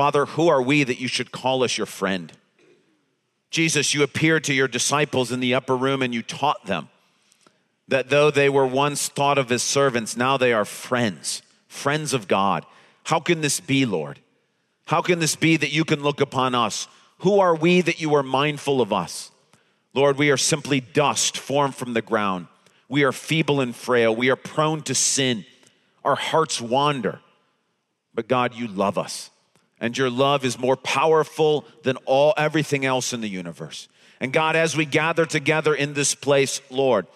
Father, who are we that you should call us your friend? Jesus, you appeared to your disciples in the upper room and you taught them that though they were once thought of as servants, now they are friends, friends of God. How can this be, Lord? How can this be that you can look upon us? Who are we that you are mindful of us? Lord, we are simply dust formed from the ground. We are feeble and frail. We are prone to sin. Our hearts wander. But God, you love us. And your love is more powerful than all everything else in the universe. And God, as we gather together in this place, Lord,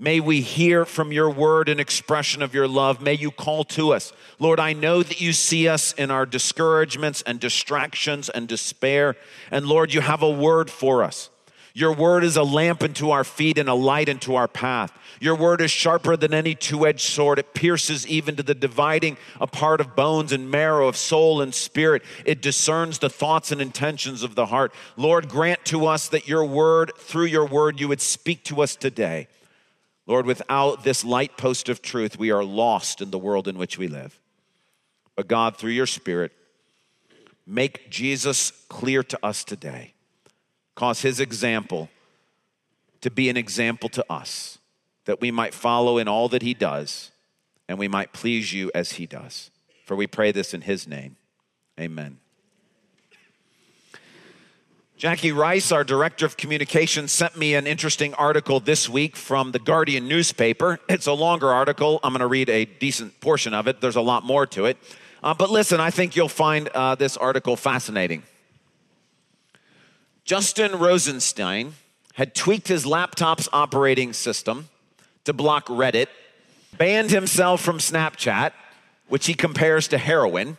May we hear from your word an expression of your love. May you call to us. Lord, I know that you see us in our discouragements and distractions and despair. And Lord, you have a word for us. Your word is a lamp unto our feet and a light unto our path. Your word is sharper than any two edged sword. It pierces even to the dividing apart of bones and marrow, of soul and spirit. It discerns the thoughts and intentions of the heart. Lord, grant to us that your word, through your word, you would speak to us today. Lord, without this light post of truth, we are lost in the world in which we live. But God, through your Spirit, make Jesus clear to us today. Cause his example to be an example to us, that we might follow in all that he does, and we might please you as he does. For we pray this in his name. Amen. Jackie Rice, our director of communications, sent me an interesting article this week from the Guardian newspaper. It's a longer article. I'm going to read a decent portion of it. There's a lot more to it. Uh, but listen, I think you'll find uh, this article fascinating. Justin Rosenstein had tweaked his laptop's operating system to block Reddit, banned himself from Snapchat, which he compares to heroin,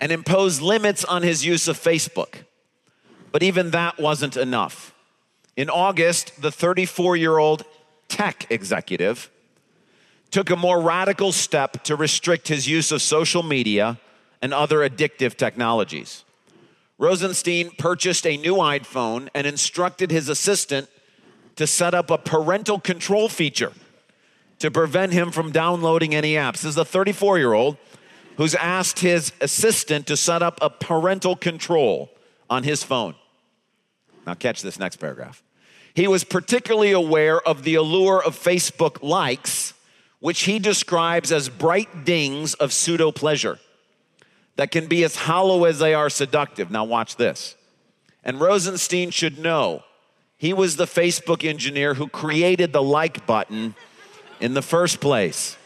and imposed limits on his use of Facebook. But even that wasn't enough. In August, the 34 year old tech executive took a more radical step to restrict his use of social media and other addictive technologies. Rosenstein purchased a new iPhone and instructed his assistant to set up a parental control feature to prevent him from downloading any apps. This is a 34 year old who's asked his assistant to set up a parental control on his phone. Now, catch this next paragraph. He was particularly aware of the allure of Facebook likes, which he describes as bright dings of pseudo pleasure that can be as hollow as they are seductive. Now, watch this. And Rosenstein should know he was the Facebook engineer who created the like button in the first place.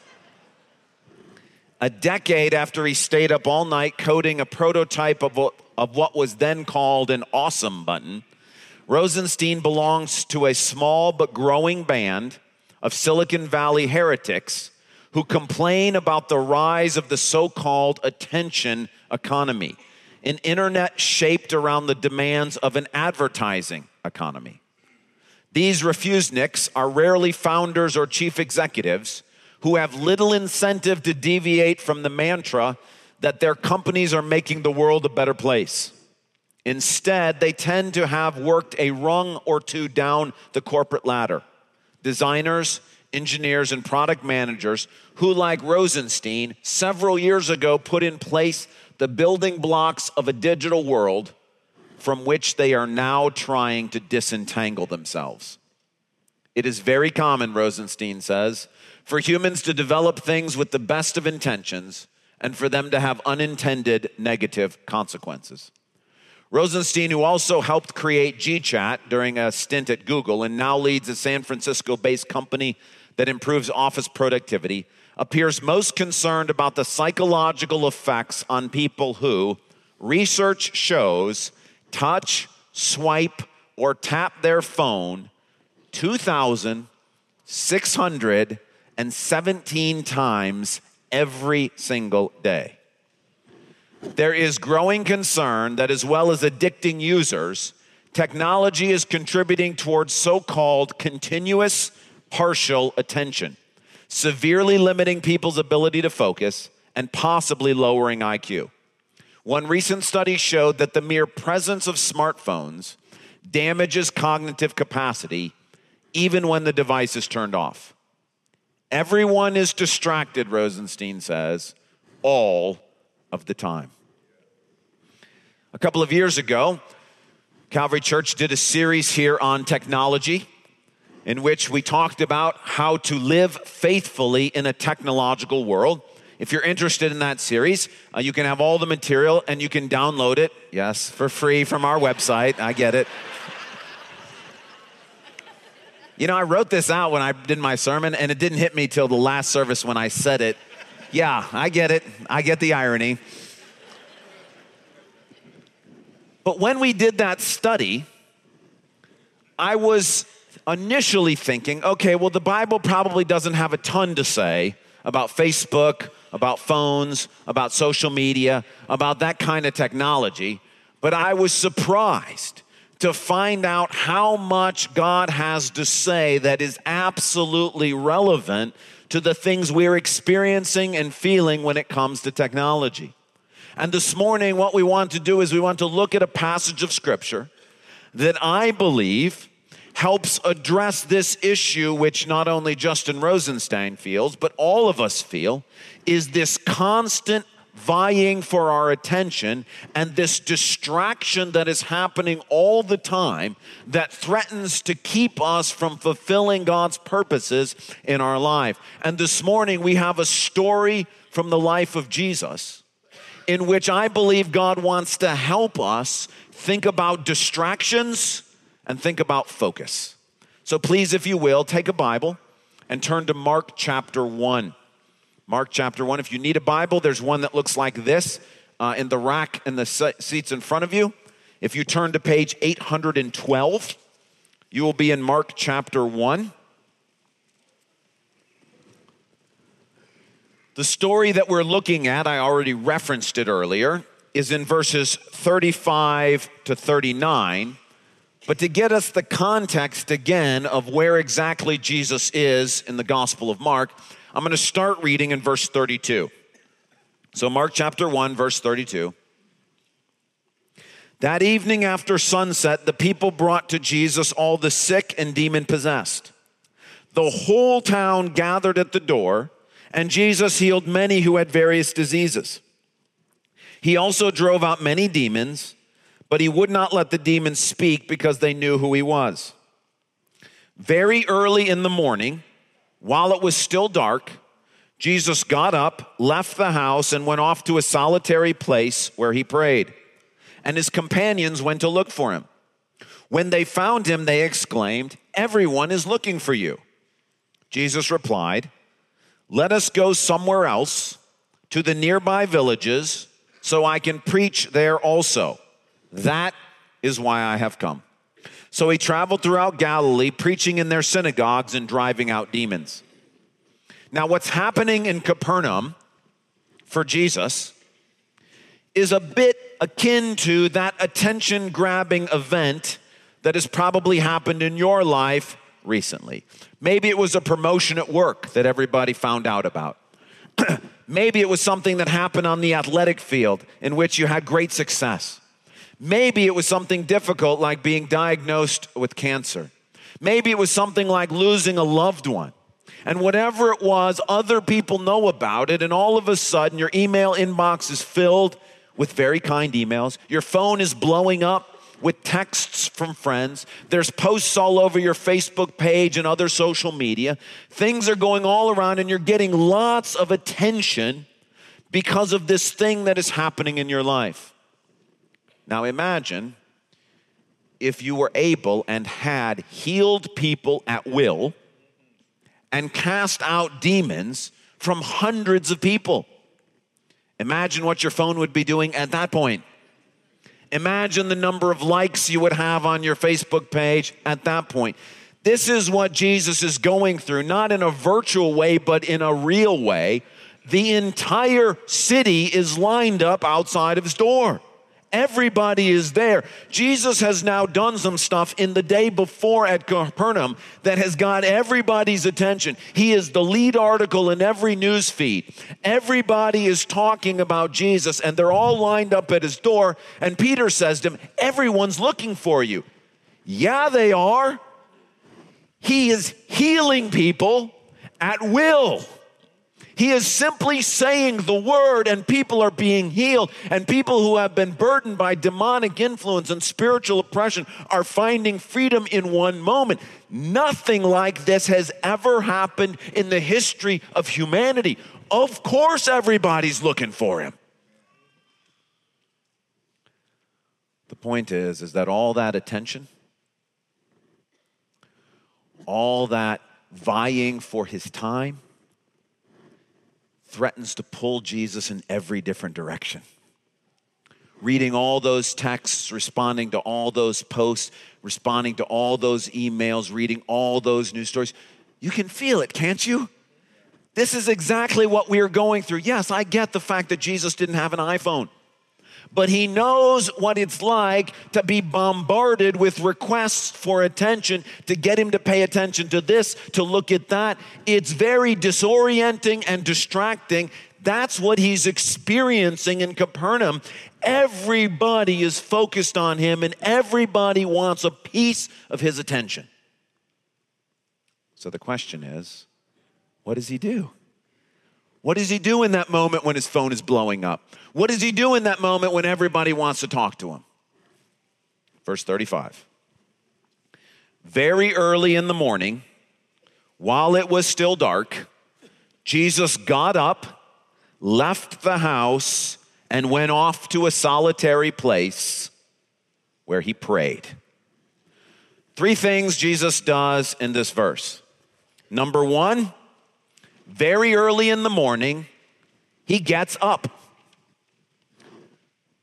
A decade after he stayed up all night coding a prototype of what, of what was then called an awesome button, Rosenstein belongs to a small but growing band of Silicon Valley heretics who complain about the rise of the so called attention economy, an internet shaped around the demands of an advertising economy. These refuseniks are rarely founders or chief executives who have little incentive to deviate from the mantra that their companies are making the world a better place. Instead, they tend to have worked a rung or two down the corporate ladder. Designers, engineers, and product managers who, like Rosenstein, several years ago put in place the building blocks of a digital world from which they are now trying to disentangle themselves. It is very common, Rosenstein says, for humans to develop things with the best of intentions and for them to have unintended negative consequences. Rosenstein, who also helped create GChat during a stint at Google and now leads a San Francisco based company that improves office productivity, appears most concerned about the psychological effects on people who, research shows, touch, swipe, or tap their phone 2,617 times every single day. There is growing concern that as well as addicting users, technology is contributing towards so called continuous partial attention, severely limiting people's ability to focus and possibly lowering IQ. One recent study showed that the mere presence of smartphones damages cognitive capacity even when the device is turned off. Everyone is distracted, Rosenstein says, all of the time. A couple of years ago, Calvary Church did a series here on technology in which we talked about how to live faithfully in a technological world. If you're interested in that series, uh, you can have all the material and you can download it, yes, for free from our website. I get it. You know, I wrote this out when I did my sermon, and it didn't hit me till the last service when I said it. Yeah, I get it. I get the irony. But when we did that study, I was initially thinking, okay, well, the Bible probably doesn't have a ton to say about Facebook, about phones, about social media, about that kind of technology. But I was surprised to find out how much God has to say that is absolutely relevant to the things we're experiencing and feeling when it comes to technology. And this morning, what we want to do is we want to look at a passage of Scripture that I believe helps address this issue, which not only Justin Rosenstein feels, but all of us feel, is this constant vying for our attention and this distraction that is happening all the time that threatens to keep us from fulfilling God's purposes in our life. And this morning we have a story from the life of Jesus in which I believe God wants to help us think about distractions and think about focus. So please, if you will, take a Bible and turn to Mark chapter 1. Mark chapter 1. If you need a Bible, there's one that looks like this uh, in the rack in the seats in front of you. If you turn to page 812, you will be in Mark chapter 1. The story that we're looking at, I already referenced it earlier, is in verses 35 to 39. But to get us the context again of where exactly Jesus is in the Gospel of Mark, I'm going to start reading in verse 32. So, Mark chapter 1, verse 32. That evening after sunset, the people brought to Jesus all the sick and demon possessed. The whole town gathered at the door, and Jesus healed many who had various diseases. He also drove out many demons, but he would not let the demons speak because they knew who he was. Very early in the morning, while it was still dark, Jesus got up, left the house, and went off to a solitary place where he prayed. And his companions went to look for him. When they found him, they exclaimed, Everyone is looking for you. Jesus replied, Let us go somewhere else to the nearby villages so I can preach there also. That is why I have come. So he traveled throughout Galilee, preaching in their synagogues and driving out demons. Now, what's happening in Capernaum for Jesus is a bit akin to that attention grabbing event that has probably happened in your life recently. Maybe it was a promotion at work that everybody found out about. Maybe it was something that happened on the athletic field in which you had great success. Maybe it was something difficult like being diagnosed with cancer. Maybe it was something like losing a loved one. And whatever it was, other people know about it, and all of a sudden your email inbox is filled with very kind emails. Your phone is blowing up with texts from friends. There's posts all over your Facebook page and other social media. Things are going all around, and you're getting lots of attention because of this thing that is happening in your life. Now imagine if you were able and had healed people at will and cast out demons from hundreds of people. Imagine what your phone would be doing at that point. Imagine the number of likes you would have on your Facebook page at that point. This is what Jesus is going through, not in a virtual way, but in a real way. The entire city is lined up outside of his door. Everybody is there. Jesus has now done some stuff in the day before at Capernaum that has got everybody's attention. He is the lead article in every news feed. Everybody is talking about Jesus and they're all lined up at his door. And Peter says to him, Everyone's looking for you. Yeah, they are. He is healing people at will. He is simply saying the word, and people are being healed. And people who have been burdened by demonic influence and spiritual oppression are finding freedom in one moment. Nothing like this has ever happened in the history of humanity. Of course, everybody's looking for him. The point is, is that all that attention, all that vying for his time, threatens to pull Jesus in every different direction. Reading all those texts, responding to all those posts, responding to all those emails, reading all those news stories, you can feel it, can't you? This is exactly what we are going through. Yes, I get the fact that Jesus didn't have an iPhone but he knows what it's like to be bombarded with requests for attention, to get him to pay attention to this, to look at that. It's very disorienting and distracting. That's what he's experiencing in Capernaum. Everybody is focused on him and everybody wants a piece of his attention. So the question is what does he do? What does he do in that moment when his phone is blowing up? What does he do in that moment when everybody wants to talk to him? Verse 35. Very early in the morning, while it was still dark, Jesus got up, left the house, and went off to a solitary place where he prayed. Three things Jesus does in this verse. Number one, very early in the morning, he gets up.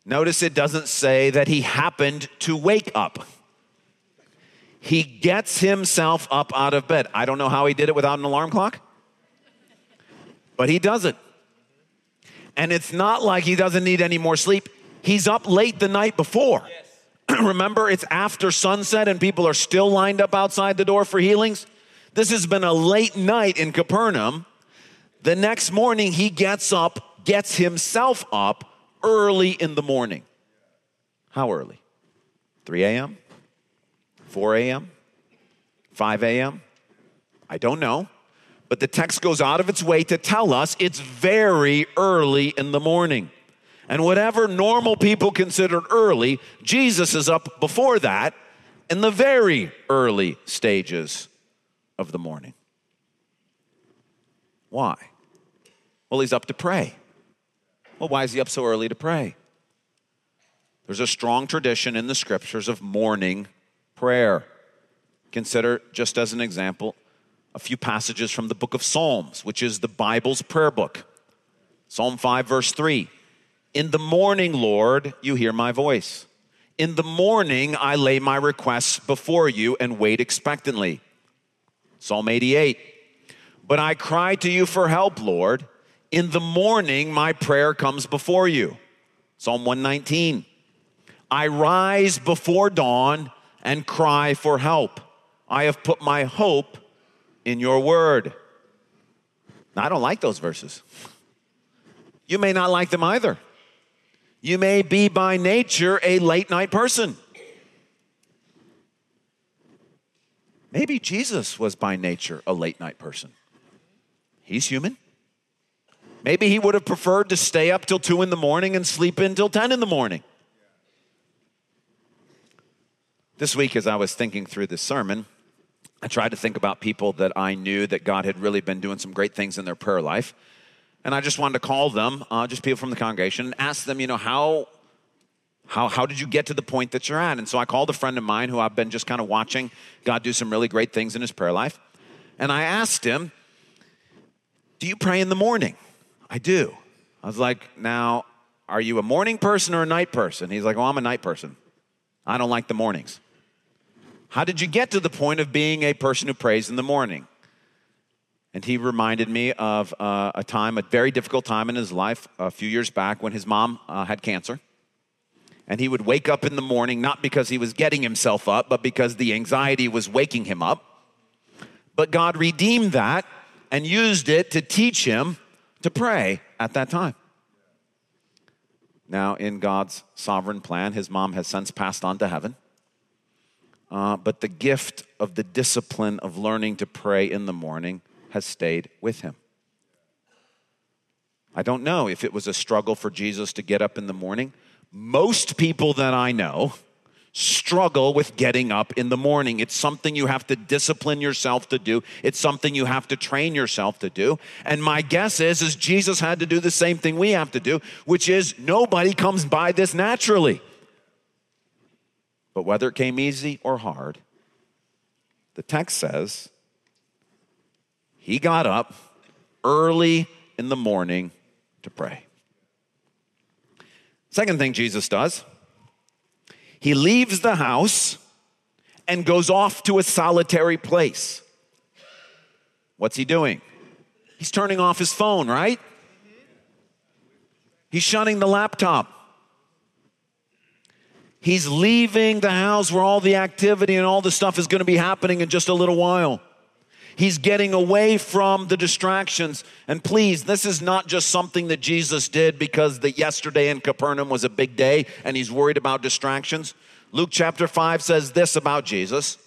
Notice it doesn't say that he happened to wake up. He gets himself up out of bed. I don't know how he did it without an alarm clock, but he does it. And it's not like he doesn't need any more sleep. He's up late the night before. Yes. Remember, it's after sunset and people are still lined up outside the door for healings. This has been a late night in Capernaum. The next morning, he gets up, gets himself up early in the morning. How early? 3 a.m., 4 a.m., 5 a.m.? I don't know. But the text goes out of its way to tell us it's very early in the morning. And whatever normal people considered early, Jesus is up before that in the very early stages of the morning. Why? Well, he's up to pray. Well, why is he up so early to pray? There's a strong tradition in the scriptures of morning prayer. Consider, just as an example, a few passages from the book of Psalms, which is the Bible's prayer book. Psalm 5, verse 3 In the morning, Lord, you hear my voice. In the morning, I lay my requests before you and wait expectantly. Psalm 88 But I cry to you for help, Lord. In the morning, my prayer comes before you. Psalm 119. I rise before dawn and cry for help. I have put my hope in your word. Now, I don't like those verses. You may not like them either. You may be by nature a late night person. Maybe Jesus was by nature a late night person. He's human. Maybe he would have preferred to stay up till 2 in the morning and sleep in till 10 in the morning. This week, as I was thinking through this sermon, I tried to think about people that I knew that God had really been doing some great things in their prayer life. And I just wanted to call them, uh, just people from the congregation, and ask them, you know, how, how, how did you get to the point that you're at? And so I called a friend of mine who I've been just kind of watching God do some really great things in his prayer life. And I asked him, Do you pray in the morning? I do. I was like, Now, are you a morning person or a night person? He's like, Oh, I'm a night person. I don't like the mornings. How did you get to the point of being a person who prays in the morning? And he reminded me of uh, a time, a very difficult time in his life a few years back when his mom uh, had cancer. And he would wake up in the morning, not because he was getting himself up, but because the anxiety was waking him up. But God redeemed that and used it to teach him to pray at that time. Now, in God's sovereign plan, his mom has since passed on to heaven. Uh, but the gift of the discipline of learning to pray in the morning has stayed with him. I don't know if it was a struggle for Jesus to get up in the morning. Most people that I know struggle with getting up in the morning. It's something you have to discipline yourself to do. It's something you have to train yourself to do. And my guess is is Jesus had to do the same thing we have to do, which is nobody comes by this naturally. But whether it came easy or hard, the text says he got up early in the morning to pray. Second thing Jesus does, he leaves the house and goes off to a solitary place. What's he doing? He's turning off his phone, right? He's shutting the laptop. He's leaving the house where all the activity and all the stuff is going to be happening in just a little while. He's getting away from the distractions. And please, this is not just something that Jesus did because the yesterday in Capernaum was a big day and he's worried about distractions. Luke chapter 5 says this about Jesus,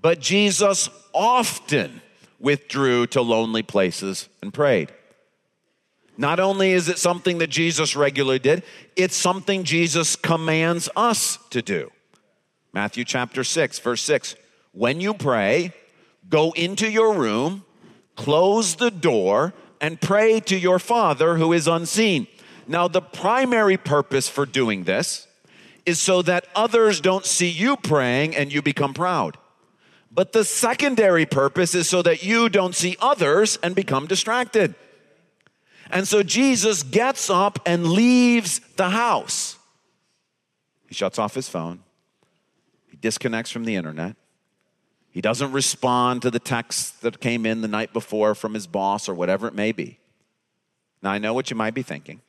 but Jesus often withdrew to lonely places and prayed. Not only is it something that Jesus regularly did, it's something Jesus commands us to do. Matthew chapter 6, verse 6. When you pray, Go into your room, close the door, and pray to your Father who is unseen. Now, the primary purpose for doing this is so that others don't see you praying and you become proud. But the secondary purpose is so that you don't see others and become distracted. And so Jesus gets up and leaves the house. He shuts off his phone, he disconnects from the internet, he doesn't respond to the text that came in the night before from his boss or whatever it may be. Now, I know what you might be thinking,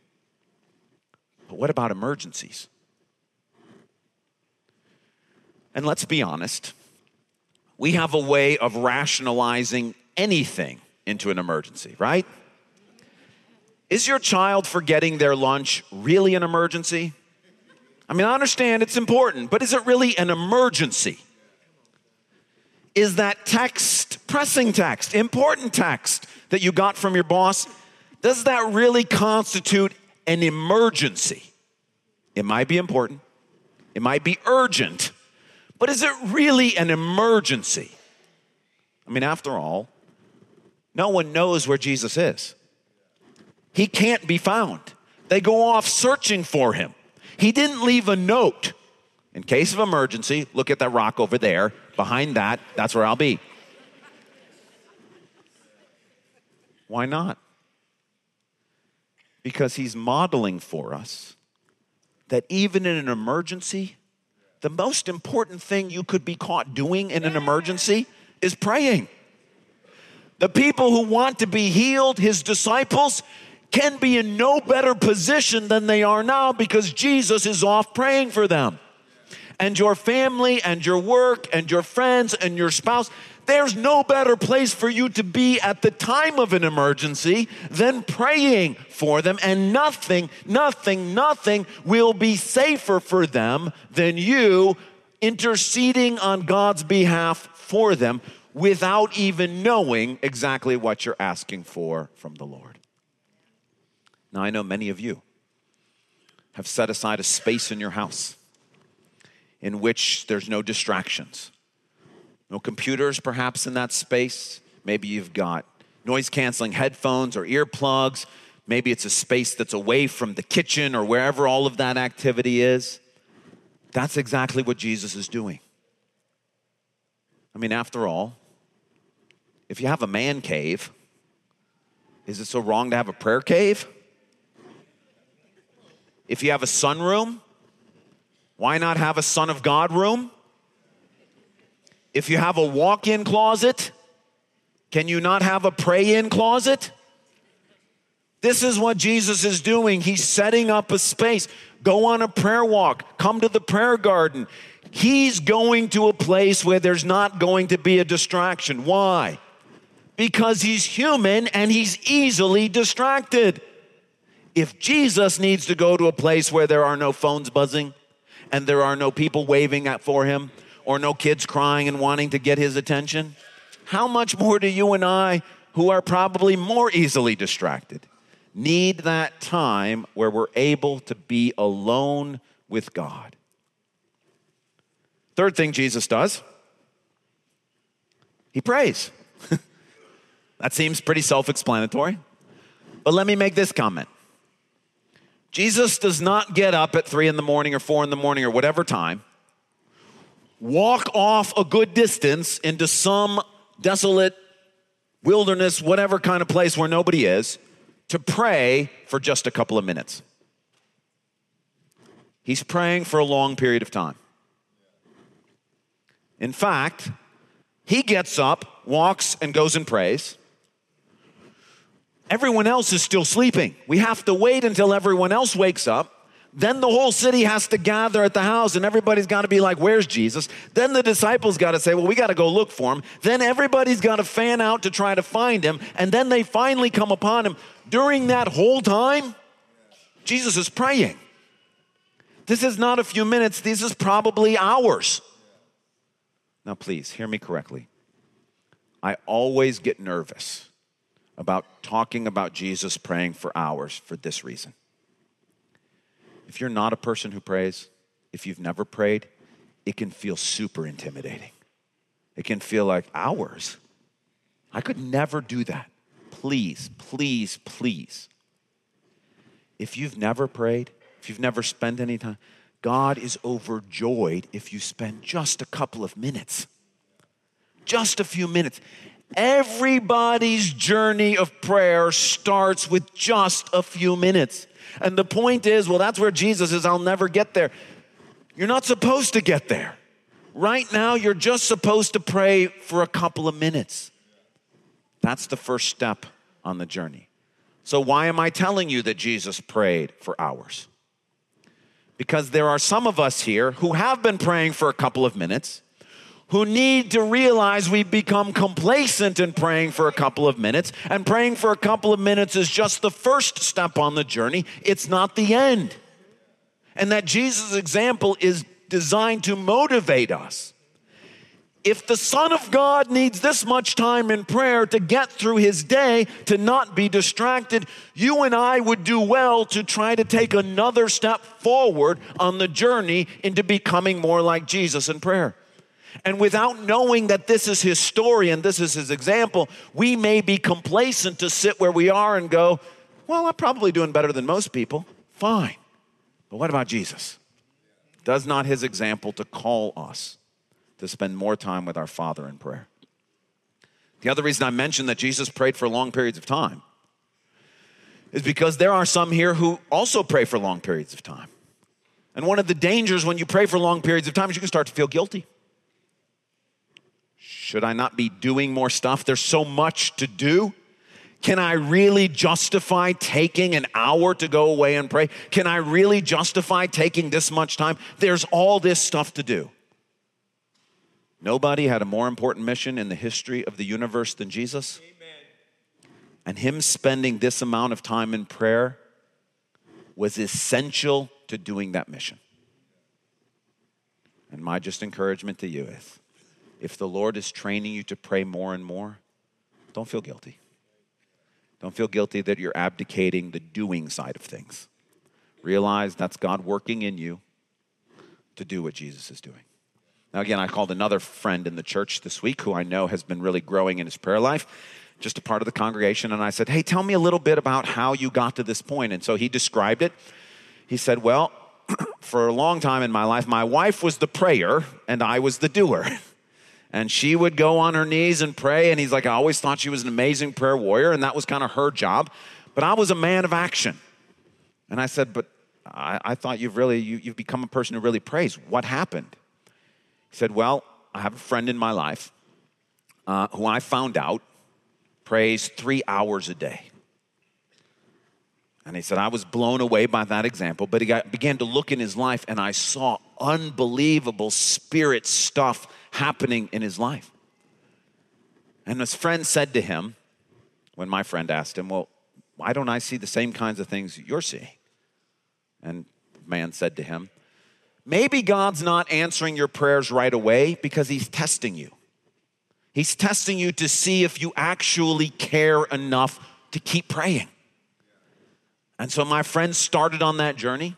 but what about emergencies? And let's be honest, we have a way of rationalizing anything into an emergency, right? Is your child forgetting their lunch really an emergency? I mean, I understand it's important, but is it really an emergency? Is that text, pressing text, important text that you got from your boss, does that really constitute an emergency? It might be important, it might be urgent, but is it really an emergency? I mean, after all, no one knows where Jesus is. He can't be found. They go off searching for him. He didn't leave a note. In case of emergency, look at that rock over there. Behind that, that's where I'll be. Why not? Because he's modeling for us that even in an emergency, the most important thing you could be caught doing in an emergency is praying. The people who want to be healed, his disciples, can be in no better position than they are now because Jesus is off praying for them and your family and your work and your friends and your spouse. There's no better place for you to be at the time of an emergency than praying for them, and nothing, nothing, nothing will be safer for them than you interceding on God's behalf for them without even knowing exactly what you're asking for from the Lord. Now, I know many of you have set aside a space in your house in which there's no distractions. No computers, perhaps, in that space. Maybe you've got noise canceling headphones or earplugs. Maybe it's a space that's away from the kitchen or wherever all of that activity is. That's exactly what Jesus is doing. I mean, after all, if you have a man cave, is it so wrong to have a prayer cave? If you have a sunroom, why not have a Son of God room? If you have a walk in closet, can you not have a pray in closet? This is what Jesus is doing. He's setting up a space. Go on a prayer walk, come to the prayer garden. He's going to a place where there's not going to be a distraction. Why? Because he's human and he's easily distracted. If Jesus needs to go to a place where there are no phones buzzing, and there are no people waving for him or no kids crying and wanting to get his attention? How much more do you and I, who are probably more easily distracted, need that time where we're able to be alone with God. Third thing Jesus does, he prays. that seems pretty self explanatory. But let me make this comment Jesus does not get up at three in the morning or four in the morning or whatever time, walk off a good distance into some desolate wilderness, whatever kind of place where nobody is, to pray for just a couple of minutes. He's praying for a long period of time. In fact, he gets up, walks, and goes and prays. Everyone else is still sleeping. We have to wait until everyone else wakes up. Then the whole city has to gather at the house, and everybody's got to be like, Where's Jesus? Then the disciples got to say, Well, we got to go look for him. Then everybody's got to fan out to try to find him. And then they finally come upon him. During that whole time, Jesus is praying. This is not a few minutes, this is probably hours. Now, please hear me correctly. I always get nervous about talking about Jesus praying for hours for this reason. If you're not a person who prays, if you've never prayed, it can feel super intimidating. It can feel like hours. I could never do that. Please, please, please. If you've never prayed, if you've never spent any time, God is overjoyed if you spend just a couple of minutes. Just a few minutes. Everybody's journey of prayer starts with just a few minutes. And the point is, well, that's where Jesus is. I'll never get there. You're not supposed to get there. Right now, you're just supposed to pray for a couple of minutes. That's the first step on the journey. So, why am I telling you that Jesus prayed for hours? Because there are some of us here who have been praying for a couple of minutes who need to realize we've become complacent in praying for a couple of minutes, and praying for a couple of minutes is just the first step on the journey, it's not the end. And that Jesus' example is designed to motivate us. If the Son of God needs this much time in prayer to get through his day, to not be distracted, you and I would do well to try to take another step forward on the journey into becoming more like Jesus in prayer. And without knowing that this is his story and this is his example, we may be complacent to sit where we are and go, Well, I'm probably doing better than most people. Fine. But what about Jesus? Does not his example to call us to spend more time with our Father in prayer? The other reason I mentioned that Jesus prayed for long periods of time is because there are some here who also pray for long periods of time. And one of the dangers when you pray for long periods of time is you can start to feel guilty. Should I not be doing more stuff? There's so much to do. Can I really justify taking an hour to go away and pray? Can I really justify taking this much time? There's all this stuff to do. Nobody had a more important mission in the history of the universe than Jesus. Amen. And him spending this amount of time in prayer was essential to doing that mission. And my just encouragement to you is if the Lord is training you to pray more and more, don't feel guilty. Don't feel guilty that you're abdicating the doing side of things. Realize that's God working in you to do what Jesus is doing. Now, again, I called another friend in the church this week who I know has been really growing in his prayer life, just a part of the congregation. And I said, Hey, tell me a little bit about how you got to this point. And so he described it. He said, Well, for a long time in my life, my wife was the prayer and I was the doer. and she would go on her knees and pray. And he's like, I always thought she was an amazing prayer warrior, and that was kind of her job. But I was a man of action. And I said, But I, I thought you've really, you, you've become a person who really prays. What happened? He said, Well, I have a friend in my life uh, who I found out prays three hours a day. And he said, I was blown away by that example, but he got, began to look in his life and I saw unbelievable spirit stuff happening in his life. And his friend said to him, when my friend asked him, Well, why don't I see the same kinds of things you're seeing? And man said to him, Maybe God's not answering your prayers right away because he's testing you. He's testing you to see if you actually care enough to keep praying. And so my friend started on that journey,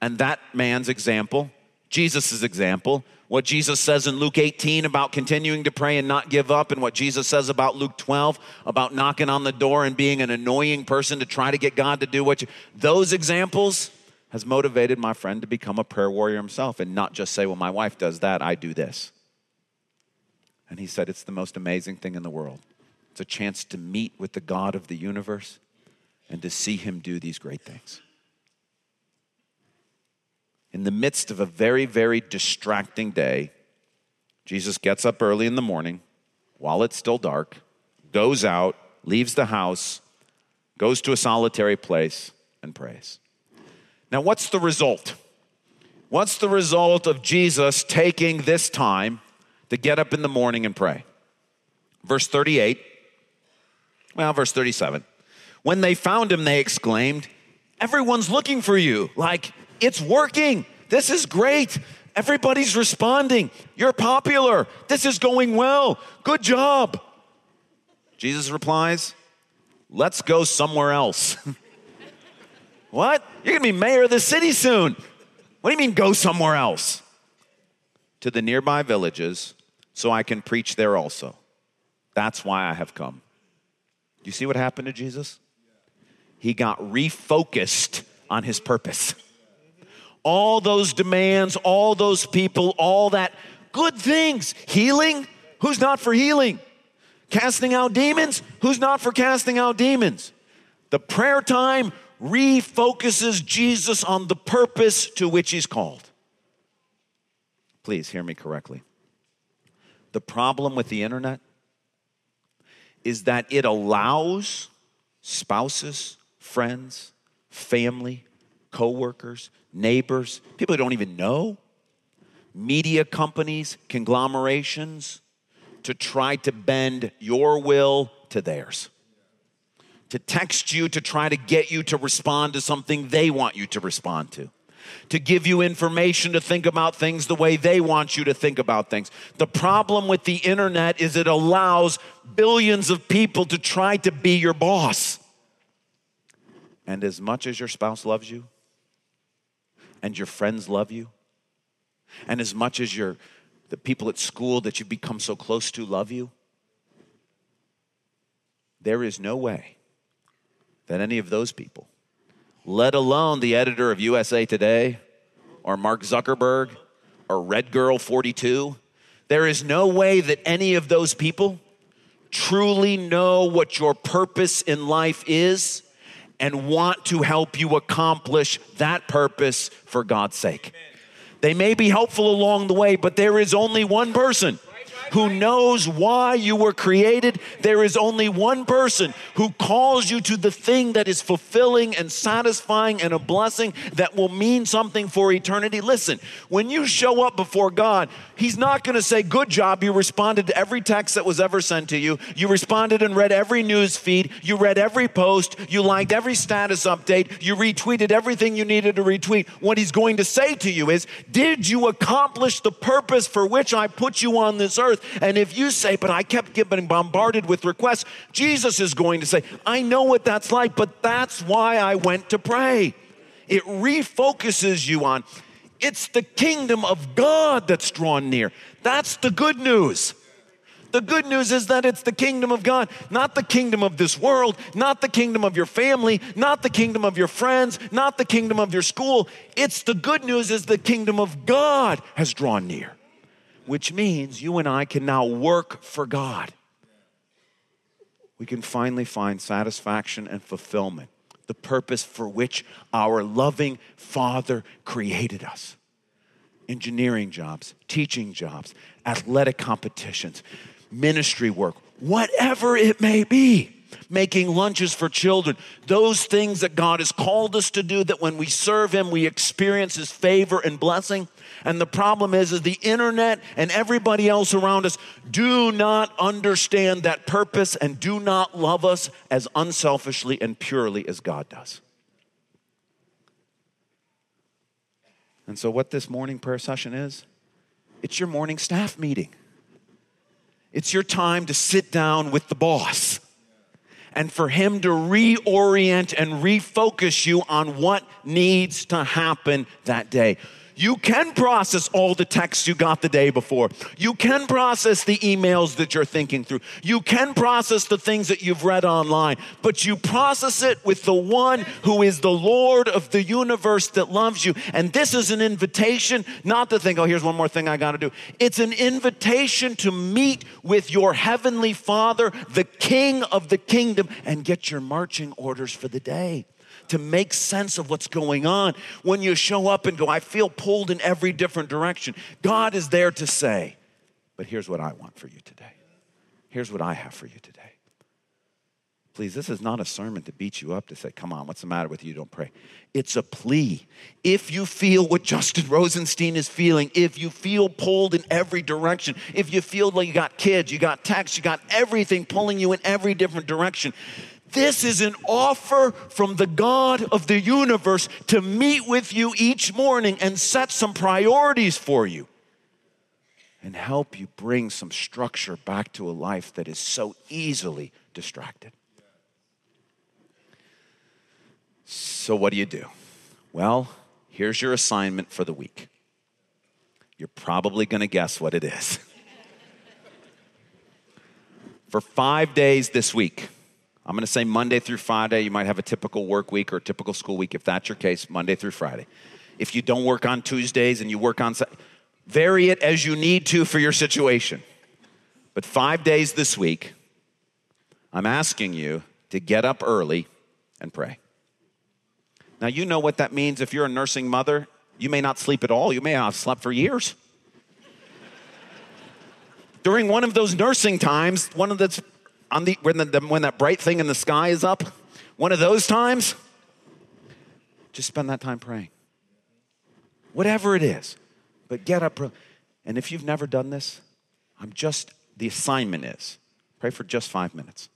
and that man's example, Jesus' example, what Jesus says in Luke 18 about continuing to pray and not give up, and what Jesus says about Luke 12 about knocking on the door and being an annoying person to try to get God to do what you, those examples has motivated my friend to become a prayer warrior himself and not just say, well, my wife does that, I do this. And he said, it's the most amazing thing in the world. It's a chance to meet with the God of the universe and to see him do these great things. In the midst of a very, very distracting day, Jesus gets up early in the morning while it's still dark, goes out, leaves the house, goes to a solitary place, and prays. Now, what's the result? What's the result of Jesus taking this time to get up in the morning and pray? Verse 38, well, verse 37. When they found him, they exclaimed, Everyone's looking for you. Like, it's working. This is great. Everybody's responding. You're popular. This is going well. Good job. Jesus replies, Let's go somewhere else. what? You're going to be mayor of the city soon. What do you mean, go somewhere else? To the nearby villages so I can preach there also. That's why I have come. Do you see what happened to Jesus? he got refocused on his purpose. All those demands, all those people, all that good things. Healing, who's not for healing? Casting out demons, who's not for casting out demons? The prayer time refocuses Jesus on the purpose to which he's called. Please hear me correctly. The problem with the internet is that it allows spouses, friends, family, coworkers, neighbors, people who don't even know, media companies, conglomerations to try to bend your will to theirs. To text you to try to get you to respond to something they want you to respond to. To give you information to think about things the way they want you to think about things. The problem with the internet is it allows billions of people to try to be your boss. And as much as your spouse loves you, and your friends love you, and as much as your the people at school that you've become so close to love you, there is no way that any of those people, let alone the editor of USA Today or Mark Zuckerberg or Red Girl 42, there is no way that any of those people truly know what your purpose in life is and want to help you accomplish that purpose for God's sake. They may be helpful along the way, but there is only one person who knows why you were created. There is only one person who calls you to the thing that is fulfilling and satisfying and a blessing that will mean something for eternity. Listen, when you show up before God, He's not going to say, Good job, you responded to every text that was ever sent to you. You responded and read every news feed. You read every post. You liked every status update. You retweeted everything you needed to retweet. What He's going to say to you is, Did you accomplish the purpose for which I put you on this earth? And if you say, but I kept getting bombarded with requests, Jesus is going to say, I know what that's like, but that's why I went to pray. It refocuses you on it's the kingdom of God that's drawn near. That's the good news. The good news is that it's the kingdom of God, not the kingdom of this world, not the kingdom of your family, not the kingdom of your friends, not the kingdom of your school. It's the good news is the kingdom of God has drawn near which means you and I can now work for God. We can finally find satisfaction and fulfillment, the purpose for which our loving Father created us. Engineering jobs, teaching jobs, athletic competitions, ministry work, whatever it may be making lunches for children, those things that God has called us to do, that when we serve Him, we experience His favor and blessing. And the problem is, is the internet and everybody else around us do not understand that purpose and do not love us as unselfishly and purely as God does. And so, what this morning prayer session is, it's your morning staff meeting. It's your time to sit down with the boss and for Him to reorient and refocus you on what needs to happen that day. You can process all the texts you got the day before. You can process the emails that you're thinking through. You can process the things that you've read online, but you process it with the one who is the Lord of the universe that loves you. And this is an invitation not to think, oh, here's one more thing I got to do. It's an invitation to meet with your heavenly Father, the King of the kingdom, and get your marching orders for the day to make sense of what's going on. When you show up and go, I feel pulled in every different direction, God is there to say, But here's what I want for you today. Here's what I have for you today. Please, this is not a sermon to beat you up to say, Come on, what's the matter with you? Don't pray. It's a plea. If you feel what Justin Rosenstein is feeling, if you feel pulled in every direction, if you feel like you got kids, you got texts, you got everything pulling you in every different direction, this is an offer from the God of the universe to meet with you each morning and set some priorities for you and help you bring some structure back to a life that is so easily distracted. So, what do you do? Well, here's your assignment for the week. You're probably going to guess what it is. for five days this week, I'm going to say Monday through Friday. You might have a typical work week or a typical school week. If that's your case, Monday through Friday. If you don't work on Tuesdays and you work on, vary it as you need to for your situation. But five days this week, I'm asking you to get up early and pray. Now, you know what that means if you're a nursing mother. You may not sleep at all, you may not have slept for years. During one of those nursing times, one of the on the when, the, when that bright thing in the sky is up, one of those times, just spend that time praying. Whatever it is, but get up. And if you've never done this, I'm just, the assignment is pray for just five minutes.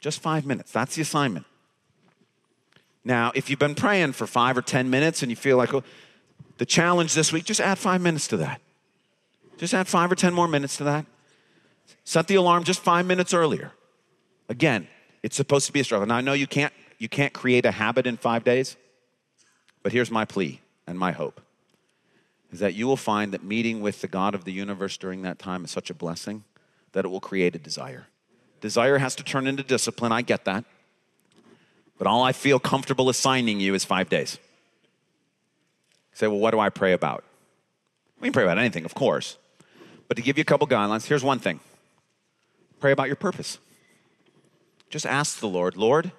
Just five minutes. That's the assignment. Now, if you've been praying for five or 10 minutes and you feel like, oh, the challenge this week, just add five minutes to that. Just add five or 10 more minutes to that. Set the alarm just five minutes earlier. Again, it's supposed to be a struggle. Now I know you can't you can't create a habit in five days, but here's my plea and my hope is that you will find that meeting with the God of the universe during that time is such a blessing that it will create a desire. Desire has to turn into discipline, I get that. But all I feel comfortable assigning you is five days. You say, well, what do I pray about? We can pray about anything, of course. But to give you a couple guidelines, here's one thing Pray about your purpose. Just ask the Lord, Lord,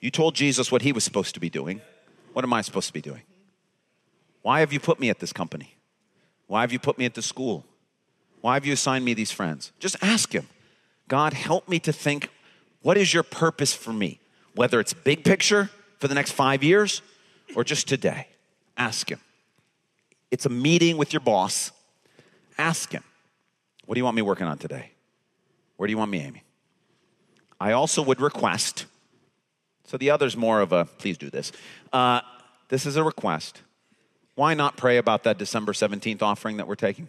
you told Jesus what he was supposed to be doing. What am I supposed to be doing? Why have you put me at this company? Why have you put me at this school? Why have you assigned me these friends? Just ask him. God, help me to think, what is your purpose for me? Whether it's big picture for the next five years or just today. Ask him. It's a meeting with your boss. Ask him, what do you want me working on today? Where do you want me Amy? I also would request, so the other's more of a please do this. Uh, this is a request. Why not pray about that December 17th offering that we're taking?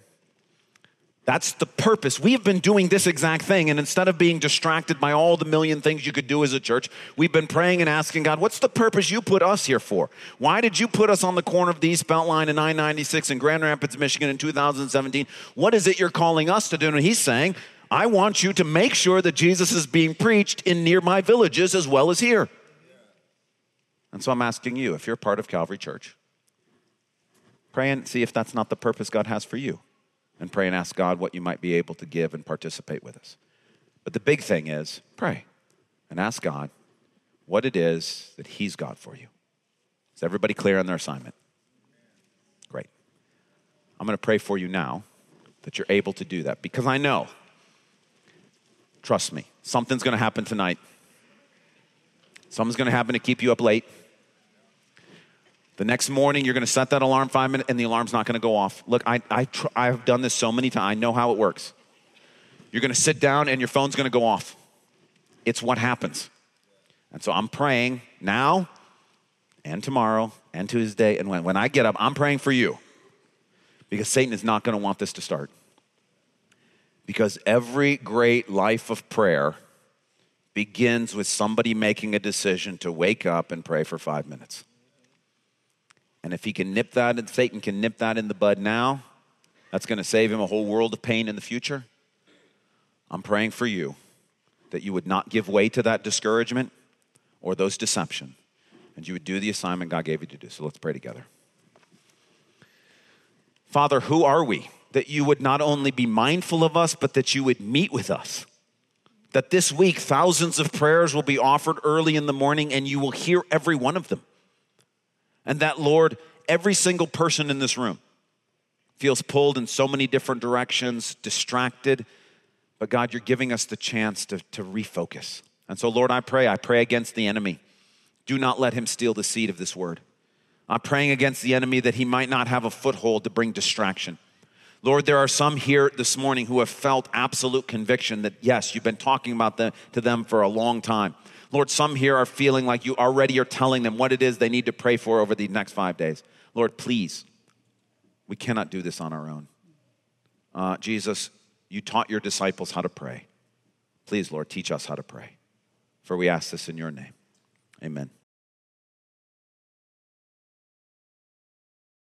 That's the purpose. We have been doing this exact thing, and instead of being distracted by all the million things you could do as a church, we've been praying and asking God, what's the purpose you put us here for? Why did you put us on the corner of the East Beltline and 996 in Grand Rapids, Michigan in 2017? What is it you're calling us to do? And He's saying, I want you to make sure that Jesus is being preached in nearby villages as well as here. And so I'm asking you, if you're part of Calvary Church, pray and see if that's not the purpose God has for you. And pray and ask God what you might be able to give and participate with us. But the big thing is pray and ask God what it is that He's got for you. Is everybody clear on their assignment? Great. I'm going to pray for you now that you're able to do that because I know Trust me, something's going to happen tonight. Something's going to happen to keep you up late. The next morning, you're going to set that alarm five minutes, and the alarm's not going to go off. Look, I, I tr- I've done this so many times. I know how it works. You're going to sit down, and your phone's going to go off. It's what happens. And so I'm praying now and tomorrow and Tuesday. And when, when I get up, I'm praying for you because Satan is not going to want this to start. Because every great life of prayer begins with somebody making a decision to wake up and pray for five minutes. And if he can nip that, and Satan can nip that in the bud now, that's going to save him a whole world of pain in the future. I'm praying for you that you would not give way to that discouragement or those deception, and you would do the assignment God gave you to do. So let's pray together. Father, who are we that you would not only be mindful of us, but that you would meet with us? That this week, thousands of prayers will be offered early in the morning, and you will hear every one of them. And that, Lord, every single person in this room feels pulled in so many different directions, distracted. But God, you're giving us the chance to, to refocus. And so, Lord, I pray, I pray against the enemy. Do not let him steal the seed of this word. I'm praying against the enemy that he might not have a foothold to bring distraction. Lord, there are some here this morning who have felt absolute conviction that, yes, you've been talking about them to them for a long time. Lord, some here are feeling like you already are telling them what it is they need to pray for over the next five days. Lord, please, we cannot do this on our own. Uh, Jesus, you taught your disciples how to pray. Please, Lord, teach us how to pray. For we ask this in your name. Amen.